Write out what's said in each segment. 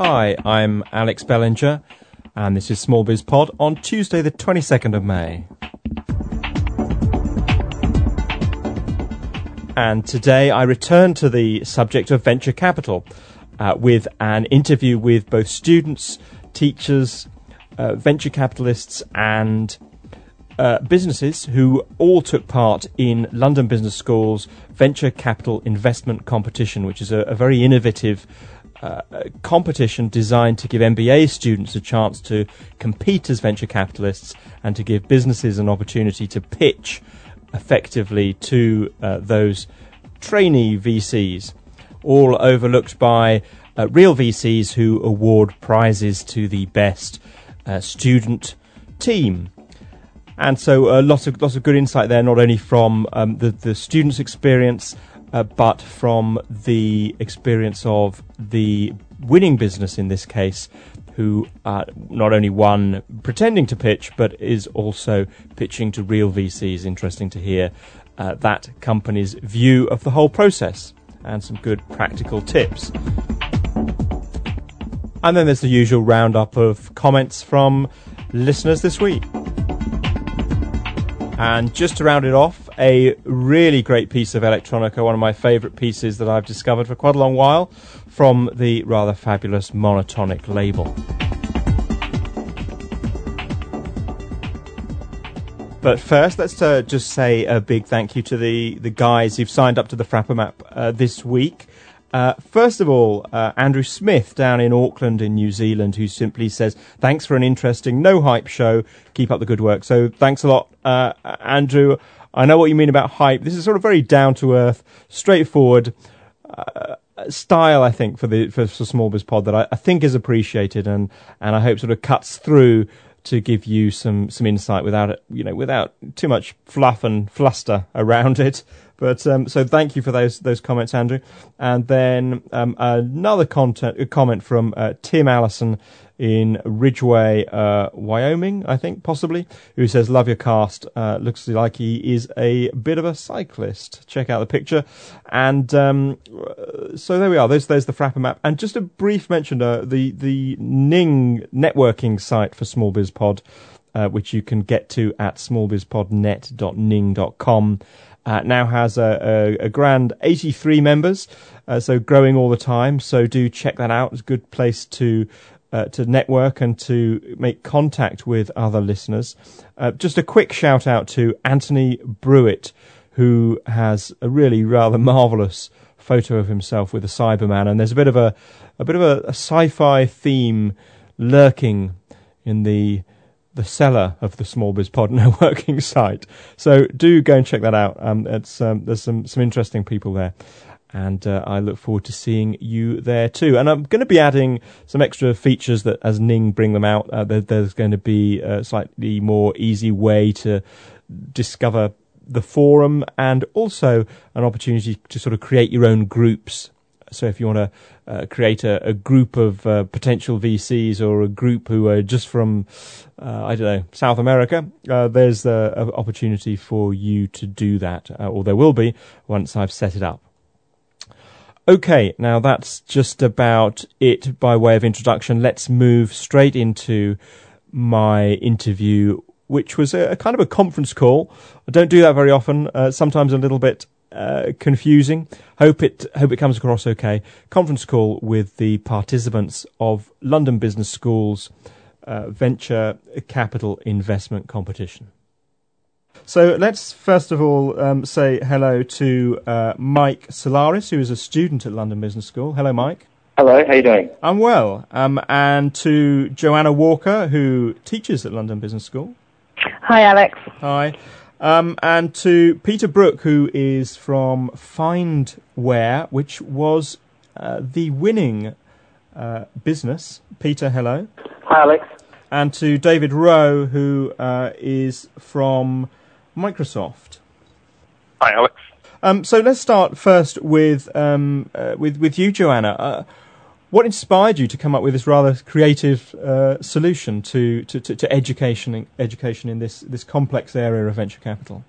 Hi, I'm Alex Bellinger, and this is Small Biz Pod on Tuesday, the 22nd of May. And today I return to the subject of venture capital uh, with an interview with both students, teachers, uh, venture capitalists, and uh, businesses who all took part in London Business School's Venture Capital Investment Competition, which is a, a very innovative uh, competition designed to give MBA students a chance to compete as venture capitalists and to give businesses an opportunity to pitch effectively to uh, those trainee VCs, all overlooked by uh, real VCs who award prizes to the best uh, student team. And so, lots of lots of good insight there, not only from um, the the students' experience, uh, but from the experience of the winning business in this case, who uh, not only won pretending to pitch, but is also pitching to real VCs. Interesting to hear uh, that company's view of the whole process and some good practical tips. And then there's the usual roundup of comments from listeners this week. And just to round it off, a really great piece of electronica, one of my favourite pieces that I've discovered for quite a long while, from the rather fabulous Monotonik label. But first, let's uh, just say a big thank you to the, the guys who've signed up to the Frapper Map uh, this week. Uh, first of all, uh, Andrew Smith down in Auckland in New Zealand, who simply says, Thanks for an interesting, no hype show. Keep up the good work. So thanks a lot, uh, Andrew. I know what you mean about hype. This is sort of very down to earth, straightforward uh, style, I think, for the for, for Small Biz Pod that I, I, think is appreciated and, and I hope sort of cuts through to give you some, some insight without it, you know, without too much fluff and fluster around it. But um, so thank you for those those comments, Andrew. And then um, another content comment from uh, Tim Allison in Ridgeway, uh, Wyoming, I think possibly, who says, "Love your cast. Uh, looks like he is a bit of a cyclist. Check out the picture." And um, so there we are. There's there's the Frapper map. And just a brief mention: uh, the the Ning networking site for Small Biz Pod, uh, which you can get to at smallbizpodnet.ning.com uh, now has a, a, a, grand 83 members, uh, so growing all the time. So do check that out. It's a good place to uh, to network and to make contact with other listeners. Uh, just a quick shout out to Anthony Brewitt, who has a really rather marvelous photo of himself with a Cyberman, and there's a bit of a a bit of a, a sci-fi theme lurking in the the cellar of the Small Biz Pod networking site. So do go and check that out. Um, it's um, there's some some interesting people there, and uh, I look forward to seeing you there too. And I'm going to be adding some extra features that as Ning bring them out. Uh, there, there's going to be a slightly more easy way to discover the forum and also an opportunity to sort of create your own groups so if you want to uh, create a, a, group of uh, potential VCs or a group who are just from, uh, I don't know, South America, uh, there's an opportunity for you to do that, uh, or there will be once I've set it up. Okay, now that's just about it by way of introduction. Let's move straight into my interview, which was a, a kind of a conference call. I don't do that very often, uh, sometimes a little bit uh, confusing. Hope it hope it comes across okay. Conference call with the participants of London Business School's uh, venture capital investment competition. So let's first of all um, say hello to uh, Mike Solaris, who is a student at London Business School. Hello, Mike. Hello, how you doing? I'm well. Um, and to Joanna Walker, who teaches at London Business School. Hi, Alex. Hi. Um, and to Peter Brook, who is from Findware, which was uh, the winning uh, business. Peter, hello. Hi, Alex. And to David Rowe, who uh, is from Microsoft. Hi, Alex. Um, so let's start first with um, uh, with with you, Joanna. Uh, what inspired you to come up with this rather creative uh, solution to, to, to, to, education education in this, this complex area of venture capital?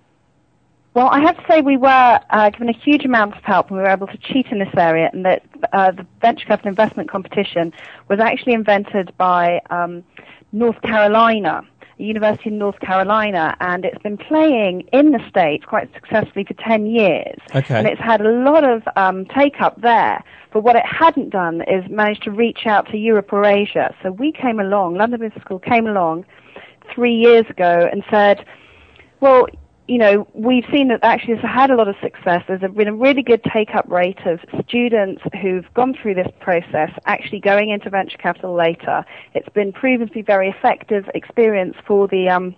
Well, I have to say we were uh, given a huge amount of help and we were able to cheat in this area and that uh, the venture capital investment competition was actually invented by um, North Carolina, a university in North Carolina, and it's been playing in the States quite successfully for 10 years. Okay. And it's had a lot of um, take up there. But what it hadn't done is managed to reach out to Europe or Asia. So we came along, London Business School came along three years ago and said, well, you know, we've seen that actually it's had a lot of success. There's been a really good take-up rate of students who've gone through this process actually going into venture capital later. It's been proven to be very effective experience for the um,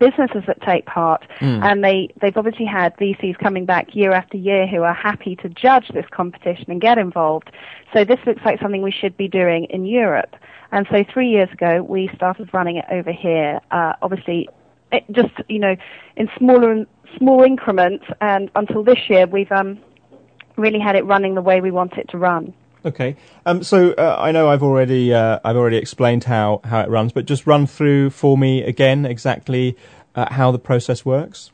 businesses that take part, Mm. and they they've obviously had VCs coming back year after year who are happy to judge this competition and get involved. So this looks like something we should be doing in Europe. And so three years ago, we started running it over here. Uh, obviously, it just you know in smaller and small increments, and until this year, we've um, really had it running the way we want it to run. Okay. Um, so uh, I know I've already uh, I've already explained how, how it runs, but just run through for me again exactly uh, how the process works.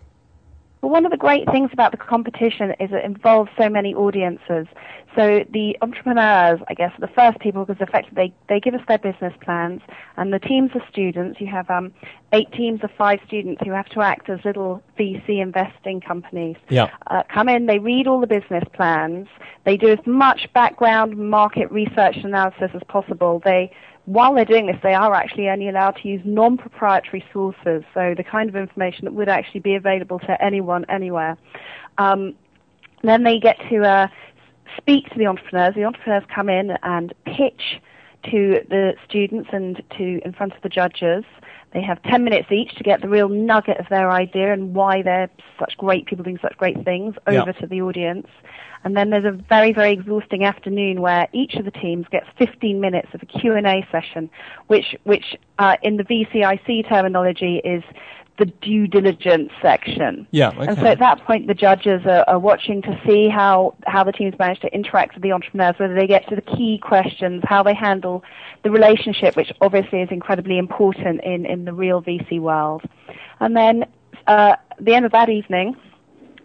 Well, one of the great things about the competition is it involves so many audiences. So the entrepreneurs, I guess, are the first people because effectively they, they give us their business plans, and the teams of students. You have um, eight teams of five students who have to act as little VC investing companies. Yeah. Uh, come in, they read all the business plans, they do as much background market research analysis as possible. They while they're doing this, they are actually only allowed to use non-proprietary sources, so the kind of information that would actually be available to anyone, anywhere. Um, then they get to uh, speak to the entrepreneurs. The entrepreneurs come in and pitch to the students and to in front of the judges. They have 10 minutes each to get the real nugget of their idea and why they're such great people doing such great things Yeah. over to the audience. And then there's a very, very exhausting afternoon where each of the teams gets 15 minutes of a Q&A session, which, which uh, in the VCIC terminology is the due diligence section. Yeah. And so at that point, the judges are, are watching to see how, how the teams manage to interact with the entrepreneurs, whether they get to the key questions, how they handle the relationship, which obviously is incredibly important in, in the real VC world. And then uh, at the end of that evening,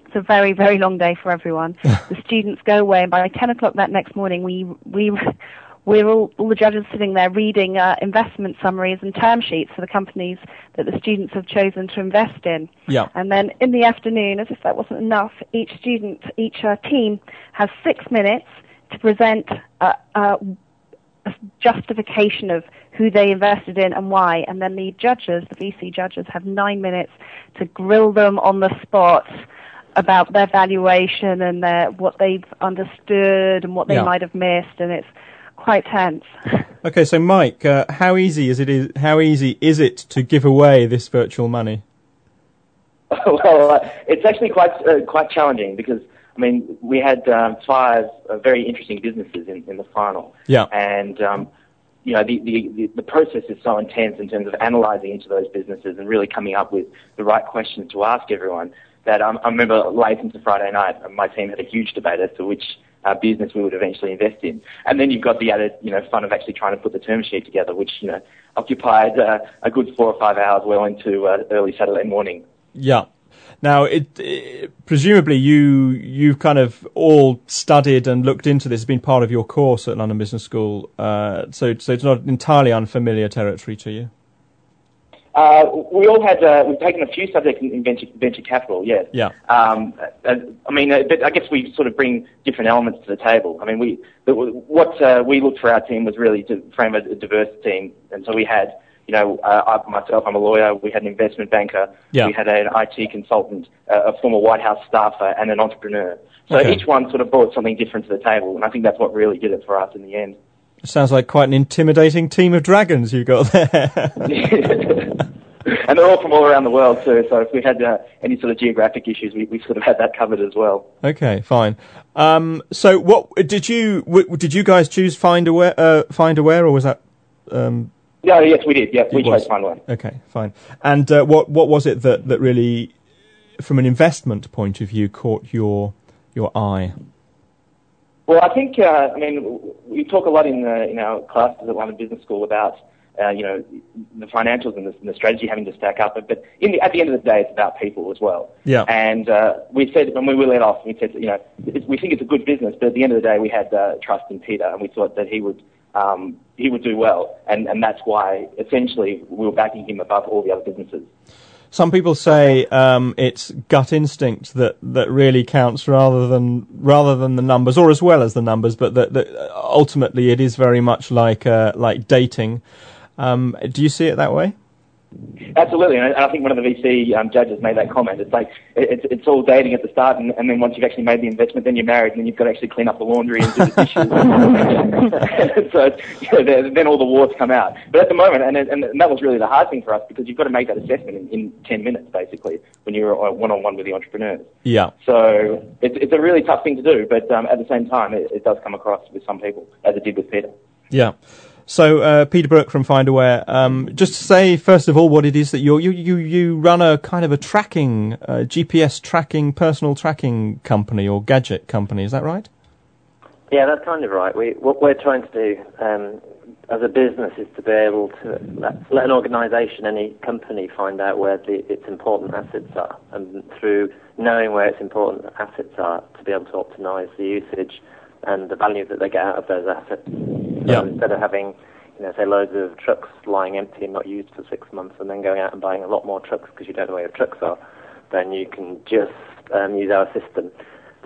it's a very, very long day for everyone. the students go away, and by 10 o'clock that next morning, we, we, we're all, all the judges sitting there reading uh, investment summaries and term sheets for the companies that the students have chosen to invest in. Yeah. And then in the afternoon, as if that wasn't enough, each student, each uh, team has six minutes to present uh, uh, a justification of who they invested in and why. And then the judges, the VC judges, have nine minutes to grill them on the spot about their valuation and their, what they've understood and what they Yeah. might have missed. And it's quite tense. Okay. So Mike, uh, how easy is it? Is how easy is it to give away this virtual money? well, uh, it's actually quite uh, quite challenging because I mean we had um, five uh, very interesting businesses in, in the final, Yeah. and um, you know the, the the the process is so intense in terms of analysing each of those businesses and really coming up with the right questions to ask everyone. That um, I remember late into Friday night, my team had a huge debate as to which uh, business we would eventually invest in, and then you've got the added you know fun of actually trying to put the term sheet together, which you know occupied uh, a good four or five hours well into uh, early Saturday morning. Yeah. Now, it, it presumably you you've kind of all studied and looked into this. It's been part of your course at London Business School, uh, so so it's not entirely unfamiliar territory to you. Uh, we all had, uh, we've taken a few subjects in, in venture, venture capital, yes. Yeah. Um, uh, I mean, uh, but I guess we sort of bring different elements to the table. I mean, we, what uh, we looked for our team was really to frame a, a diverse team. And so we had, you know, uh, I, myself, I'm a lawyer, we had an investment banker, Yeah. we had an IT consultant, uh, a former White House staffer, and an entrepreneur. So Okay. each one sort of brought something different to the table, and I think that's what really did it for us in the end. Sounds like quite an intimidating team of dragons you got there. and they're all from all around the world too. So if we had uh, any sort of geographic issues, we, we sort of had that covered as well. okay, fine. Um, so, what did you w- did you guys choose Find Aware? Uh, Find Aware, or was that? Um, Yeah, yes, we did. Yeah, we was. chose Fund One. okay, fine. And uh, what what was it that, that really, from an investment point of view, caught your your eye? Well, I think uh, I mean we talk a lot in uh, in our classes at London Business School about uh, you know, the financials and the, and the, strategy having to stack up. But, but the, at the end of the day, it's about people as well. Yeah. And uh, we said when we were let off, we said, you know, we think it's a good business, but at the end of the day, we had uh, trust in Peter, and we thought that he would um, he would do well, and and that's why essentially we were backing him above all the other businesses. Some people say um, it's gut instinct that, that really counts rather than rather than the numbers, or as well as the numbers. But that, that ultimately it is very much like uh, like dating. Um, do you see it that way? Absolutely, and I think one of the VC um, judges made that comment. It's like it's it's all dating at the start, and, and then once you've actually made the investment, then you're married, and then you've got to actually clean up the laundry and do the dishes. so you know, then all the warts come out. But at the moment, and, and and that was really the hard thing for us because you've got to make that assessment in, in ten minutes, basically, when you're one on one with the entrepreneurs. Yeah. So it's it's a really tough thing to do, but um, at the same time, it, it does come across with some people, as it did with Peter. Yeah. So, uh, Peter Brooke from Findaware, um, just to say first of all what it is that you you you you run a kind of a tracking uh, GPS tracking personal tracking company or gadget company, is that right? Yeah, that's kind of right. We what we're trying to do um, as a business is to be able to let, let an organisation, any company, find out where the, its important assets are, and through knowing where its important assets are, to be able to optimise the usage and the value that they get out of those assets. So yeah. instead of having, you know, say loads of trucks lying empty and not used for six months, and then going out and buying a lot more trucks because you don't know where your trucks are, then you can just um, use our system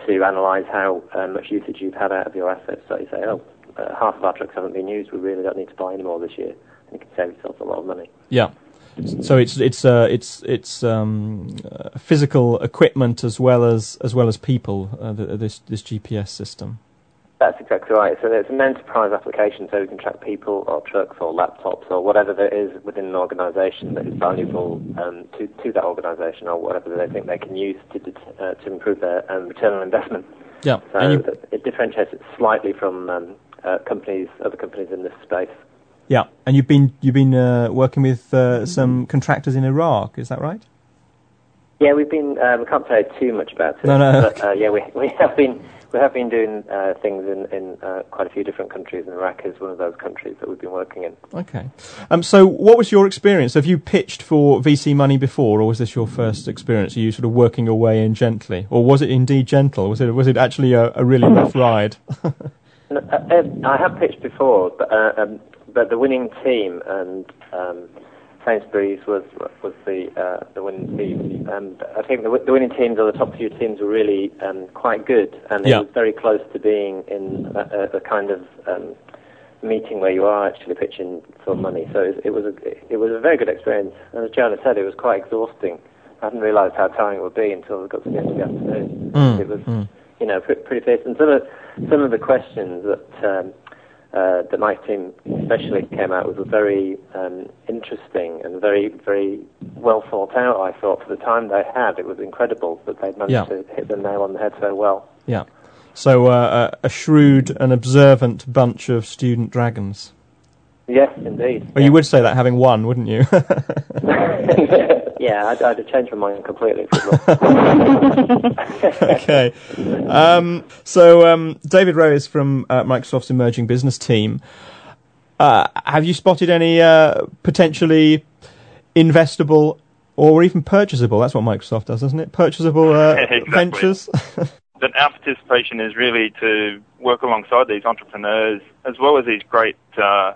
to analyse how uh, much usage you've had out of your assets. So you say, oh, uh, half of our trucks haven't been used. We really don't need to buy any more this year, and you can save yourself a lot of money. Yeah. So it's it's uh, it's it's um, uh, physical equipment as well as as well as people. Uh, this this GPS system. That's exactly right. So it's an enterprise application, so we can track people or trucks or laptops or whatever there is within an organisation that is valuable um, to, to that organisation or whatever they think they can use to uh, to improve their um, return on investment. Yeah. So you... it differentiates it slightly from um, uh, companies, other companies in this space. Yeah, and you've been you've been uh, working with uh, some contractors in Iraq, is that right? Yeah, we've been. Uh, we can't say too much about it. No, no. But, uh, yeah, we we have been we have been doing uh, things in, in uh, quite a few different countries, and Iraq is one of those countries that we've been working in. Okay. Um, so, what was your experience? Have you pitched for VC money before, or was this your first experience? Are you sort of working your way in gently, or was it indeed gentle? Was it was it actually a, a really rough ride? no, uh, I have pitched before, but uh, um, but the winning team and um, Sainsbury's was was the uh, the winning team, and I think the, the, winning teams or the top few teams were really um, quite good, and yeah. it was very close to being in a, a kind of um, meeting where you are actually pitching for money. So it, it was a it was a very good experience. And as Joanna said, it was quite exhausting. I hadn't realised how tiring it would be until we got to the end of the afternoon. Mm, it was, mm. you know, pretty, pretty fierce. And some of some of the questions that um, uh, that my team especially came out with were very um, interesting and very, very well thought out. I thought for the time they had, it was incredible that they'd managed yeah. to hit the nail on the head so well. Yeah. So uh, a, a shrewd and observant bunch of student dragons. Yes, indeed. Well, yeah. you would say that having won, wouldn't you? yeah, I'd, I'd, have changed my mind completely. okay. Um, so um, David Rowe is from uh, Microsoft's emerging business team. Uh, have you spotted any uh, potentially investable or even purchasable? That's what Microsoft does, isn't it? Purchasable uh, exactly. ventures. but our participation is really to work alongside these entrepreneurs as well as these great uh,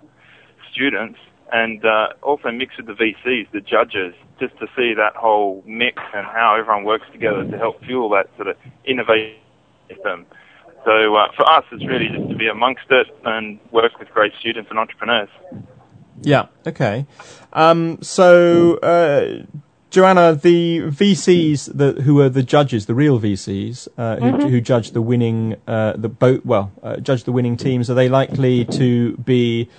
students and uh, also mix with the VCs, the judges, just to see that whole mix and how everyone works together to help fuel that sort of innovation. So uh, for us, it's really just to be amongst it and work with great students and entrepreneurs. Yeah. Okay. Um, so, uh, Joanna, the VCs that who are the judges, the real VCs uh, who, mm-hmm. who, judge the winning, uh, the boat, well, uh, judge the winning teams, are they likely to be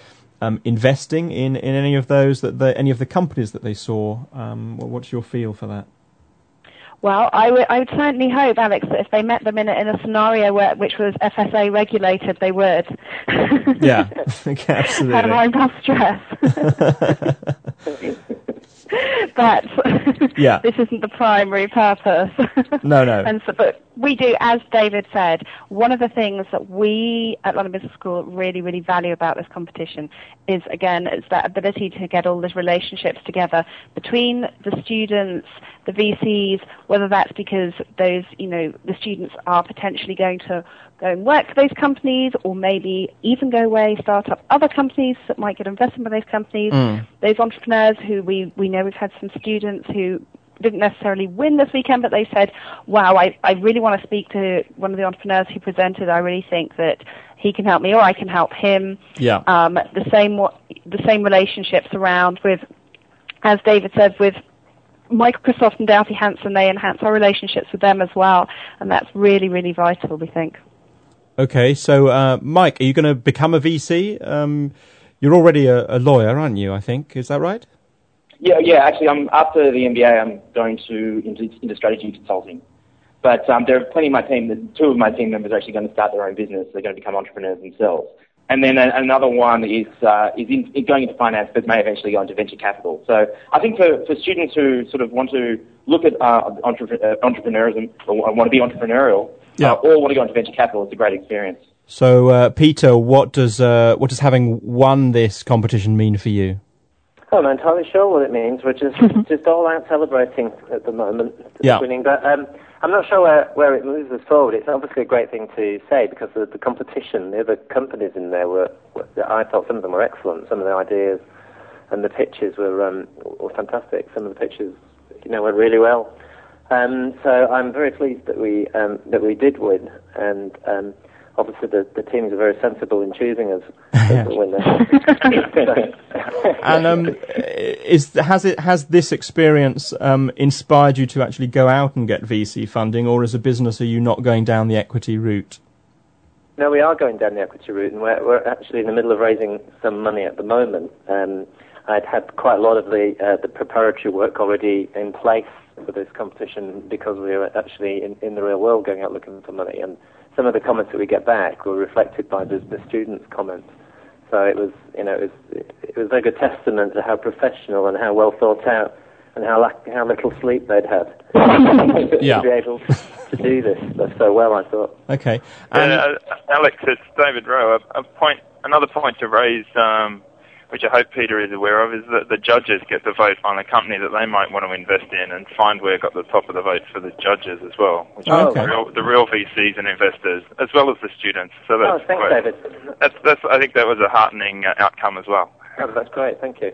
um, investing in, in any of those that the, any of the companies that they saw? Um, what's your feel for that? Well, I would, certainly hope, Alex, that if they met them in a, in a scenario where, which was FSA regulated, they would. yeah, okay, absolutely. Had my enough stress. but yeah. this isn't the primary purpose. No, no. And so, but We do, as David said, one of the things that we at London Business School really, really value about this competition is, again, it's that ability to get all those relationships together between the students, the VCs, whether that's because those, you know, the students are potentially going to go and work for those companies or maybe even go away, start up other companies that might get invested by those companies. Mm. Those entrepreneurs who we, we know we've had some students who didn't necessarily win this weekend, but they said, wow, I, I really want to speak to one of the entrepreneurs who presented. I really think that he can help me or I can help him. Yeah. Um, the same, the same relationships around with, as David said, with Microsoft and Doughty Hanson, they enhance our relationships with them as well. And that's really, really vital, we think. Okay, so uh, Mike, are you going to become a VC? Um, you're already a, a, lawyer, aren't you? I think is that right? Yeah, yeah. Actually, I'm after the MBA. I'm going to into, into strategy consulting. But um, there are plenty of my team. Two of my team members are actually going to start their own business. They're going to become entrepreneurs themselves. And then another one is uh, is in, in going into finance, but may eventually go into venture capital. So I think for, for students who sort of want to look at uh, uh, entrepreneurism or want to be entrepreneurial, yeah. Uh, or want to go into venture capital, it's a great experience. So uh, Peter, what does uh, what does having won this competition mean for you? I'm not entirely sure what it means. We're just just all out celebrating at the moment, yeah. winning. But um, I'm not sure where, where it moves us forward. It's obviously a great thing to say because the, the competition, the other companies in there were, were, I thought some of them were excellent. Some of the ideas and the pitches were um, were fantastic. Some of the pitches, you know, went really well. Um, so I'm very pleased that we um, that we did win, and um, obviously the, the teams are very sensible in choosing us as the winner. and um, is has it has this experience um, inspired you to actually go out and get VC funding, or as a business are you not going down the equity route? No, we are going down the equity route, and we're, we're actually in the middle of raising some money at the moment. Um, I'd had quite a lot of the uh, the preparatory work already in place for this competition because we were actually in, in the real world going out looking for money, and some of the comments that we get back were reflected by the, the students' comments. So it was, you know, it was, it was a very good testament to how professional and how well thought out and how lack, how little sleep they'd had yeah. to be able to do this so well. I thought. Okay, and uh, Alex, it's David Rowe. A, a point, another point to raise. Um, which I hope Peter is aware of, is that the judges get the vote on a company that they might want to invest in, and Findware got the top of the vote for the judges as well, which oh, okay. the, real, the real VCs and investors, as well as the students. So that's oh, thanks, great. David. That's, that's, I think that was a heartening uh, outcome as well. Oh, that's great. Thank you.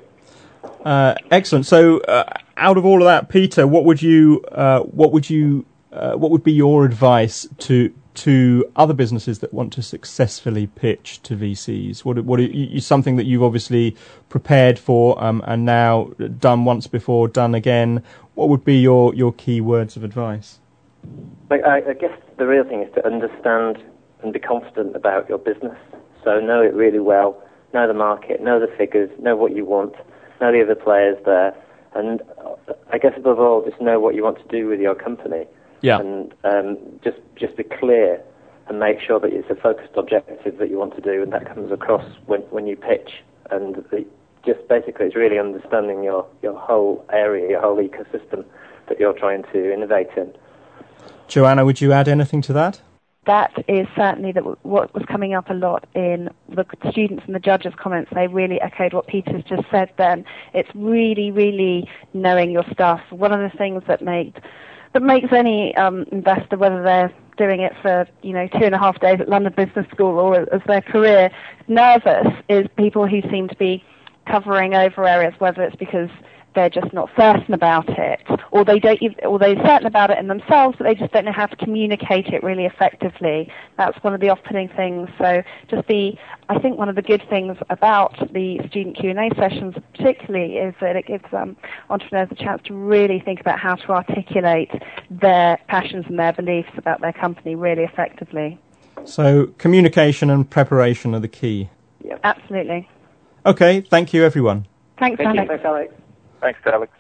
Uh, excellent. So, uh, out of all of that, Peter, what would you, uh, what would you, uh, what would be your advice to to other businesses that want to successfully pitch to VCs? What what is something that you've obviously prepared for um, and now done once before, done again? What would be your, your key words of advice? I, I guess the real thing is to understand and be confident about your business. So know it really well, know the market, know the figures, know what you want, know the other players there, and I guess above all, just know what you want to do with your company. Yeah. And um, just just be clear and make sure that it's a focused objective that you want to do, and that comes across when when you pitch. And the, just basically, it's really understanding your your whole area, your whole ecosystem that you're trying to innovate in. Joanna, would you add anything to that? That is certainly that what was coming up a lot in the students and the judges' comments. They really echoed what Peter's just said. Then it's really, really knowing your stuff. One of the things that made that makes any um, investor, whether they're doing it for you know two and a half days at London Business School or as their career, nervous is people who seem to be covering over areas, whether it's because they're just not certain about it, or they don't, or they're certain about it in themselves, but they just don't know how to communicate it really effectively. That's one of the off-putting things. So, just the, I think one of the good things about the student Q&A sessions, particularly, is that it gives um, entrepreneurs a chance to really think about how to articulate their passions and their beliefs about their company really effectively. So, communication and preparation are the key. Yeah, absolutely. Okay, thank you, everyone. Thanks, Thank Alex. You. Thanks, Alex. Thanks, Alex.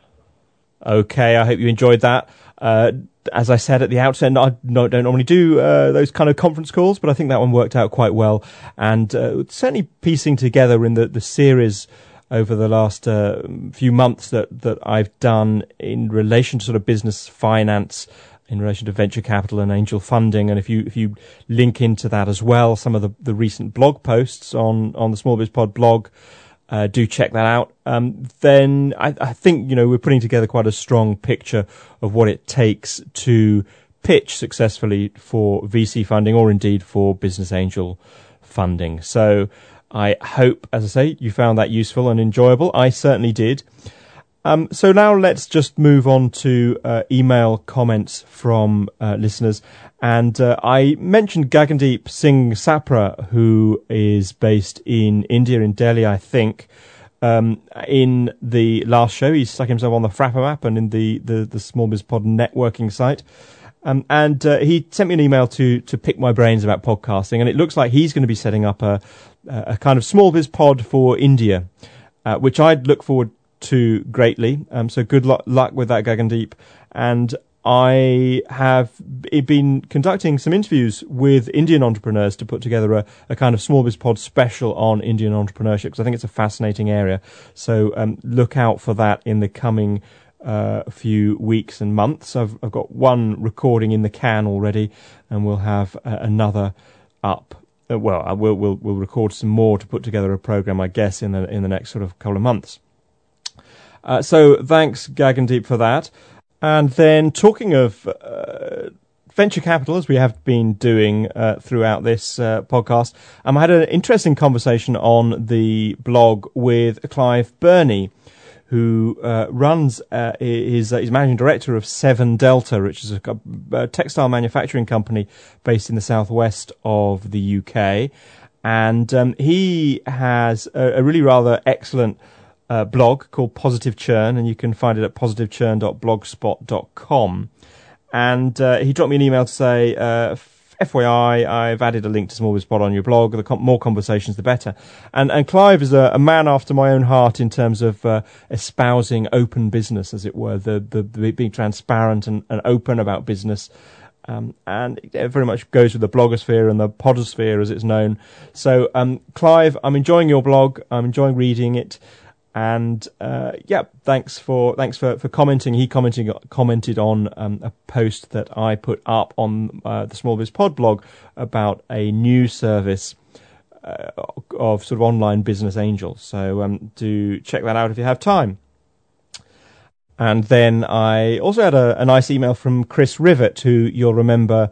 Okay, I hope you enjoyed that. Uh, as I said at the outset, I don't normally do uh, those kind of conference calls, but I think that one worked out quite well. And uh, certainly piecing together in the, the series over the last uh, few months that, that I've done in relation to sort of business finance in relation to venture capital and angel funding. And if you if you link into that as well, some of the, the recent blog posts on on the Small Biz Pod blog, uh, do check that out. Um, then I, I think you know we're putting together quite a strong picture of what it takes to pitch successfully for VC funding or indeed for business angel funding. So I hope, as I say, you found that useful and enjoyable. I certainly did. Um, so now let's just move on to uh, email comments from uh, listeners. And uh, I mentioned Gagandeep Singh Sapra, who is based in India, in Delhi, I think. Um, in the last show, he stuck himself on the Frapper map and in the, the, the Small Biz Pod networking site. Um, and uh, he sent me an email to to pick my brains about podcasting, and it looks like he's going to be setting up a a kind of small biz pod for India, uh, which I'd look forward to greatly. Um, so good luck, luck with that, Gagandeep. And I have been conducting some interviews with Indian entrepreneurs to put together a, a kind of small biz pod special on Indian entrepreneurship because I think it's a fascinating area. So um, look out for that in the coming uh, few weeks and months. I've, I've got one recording in the can already, and we'll have uh, another up. Uh, well, I will we'll we'll record some more to put together a program, I guess, in the in the next sort of couple of months. Uh, so thanks, Gagandeep, for that. And then talking of uh, venture capital, as we have been doing uh, throughout this uh, podcast, um, I had an interesting conversation on the blog with Clive Burney, who uh, runs uh, is uh, managing director of Seven Delta, which is a, a, textile manufacturing company based in the southwest of the UK, and um, he has a, a, really rather excellent uh, blog called Positive Churn, and you can find it at positivechurn.blogspot.com. And uh, he dropped me an email to say uh, FYI, I've added a link to Small on your blog. The com- more conversations, the better. And and Clive is a, a, man after my own heart in terms of uh, espousing open business, as it were, the, the, the being transparent and, and open about business. Um, and it very much goes with the blogosphere and the podosphere, as it's known. So, um, Clive, I'm enjoying your blog. I'm enjoying reading it and uh, yeah, thanks for thanks for, for commenting. He commenting commented on um, a post that I put up on uh, the Small Biz Pod blog about a new service uh, of sort of online business angels. So um, do check that out if you have time. And then I also had a, a nice email from Chris Rivett, who you'll remember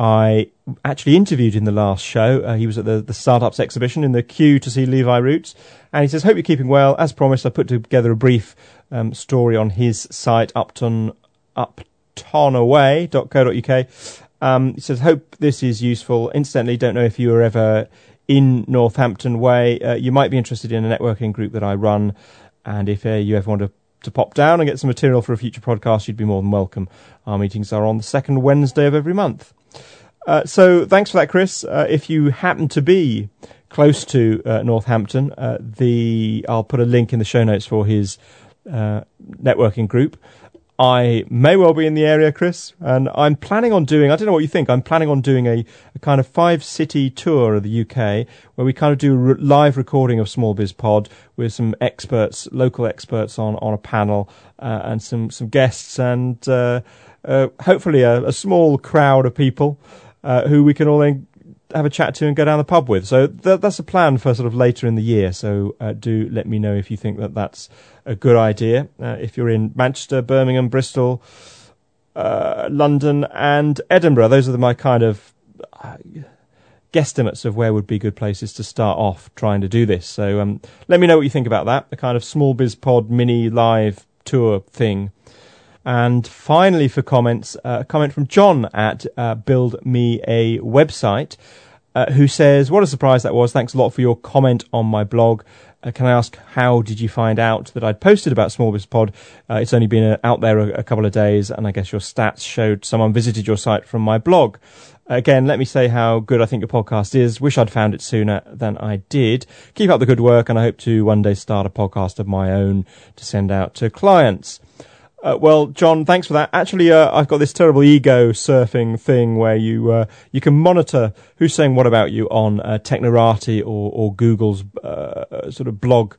I actually interviewed in the last show. Uh, he was at the, the Startups exhibition in the queue to see Levi Roots. And he says, Hope you're keeping well. As promised, I put together a brief um, story on his site, upton, uptonaway.co.uk. Um, he says, Hope this is useful. Incidentally, don't know if you were ever in Northampton Way. Uh, you might be interested in a networking group that I run. And if uh, you ever want to to pop down and get some material for a future podcast, you'd be more than welcome. Our meetings are on the second Wednesday of every month. Uh, so thanks for that, Chris. Uh, if you happen to be close to uh, Northampton, uh, the I'll put a link in the show notes for his uh, networking group. I may well be in the area, Chris, and I'm planning on doing. I don't know what you think. I'm planning on doing a, a kind of five city tour of the UK, where we kind of do re- live recording of Small Biz Pod with some experts, local experts on on a panel, and some some guests, and hopefully a, a small crowd of people uh, who we can all then have a chat to and go down the pub with. So th- that's a plan for sort of later in the year. So uh, do let me know if you think that that's a good idea. Uh, if you're in Manchester, Birmingham, Bristol, uh, London, and Edinburgh, those are the, my kind of uh, guesstimates of where would be good places to start off trying to do this. So um, let me know what you think about that. The kind of small biz pod mini live tour thing. And finally, for comments, uh, a comment from John at uh, Build Me a Website, uh, who says, What a surprise that was. Thanks a lot for your comment on my blog. Uh, can I ask, how did you find out that I'd posted about Small Biz Pod? Uh, it's only been uh, out there a, a, couple of days, and I guess your stats showed someone visited your site from my blog. Again, let me say how good I think your podcast is. Wish I'd found it sooner than I did. Keep up the good work, and I hope to one day start a podcast of my own to send out to clients. Uh, well, John, thanks for that. Actually, uh, I've got this terrible ego surfing thing where you uh, you can monitor who's saying what about you on uh, Technorati or, or Google's uh, sort of blog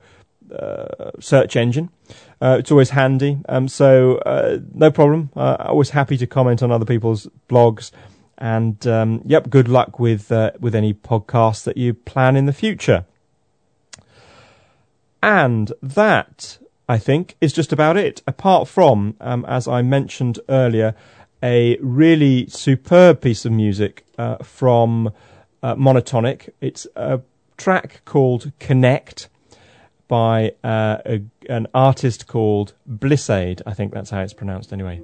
uh, search engine. Uh, it's always handy. Um, so no problem. Always happy to comment on other people's blogs. And um, yep, good luck with with any podcasts that you plan in the future. And that, I think, is just about it. Apart from, um, as I mentioned earlier, a really superb piece of music uh, from uh, Monotonik. It's a track called Connect by uh, a, an artist called Blissade. I think that's how it's pronounced anyway.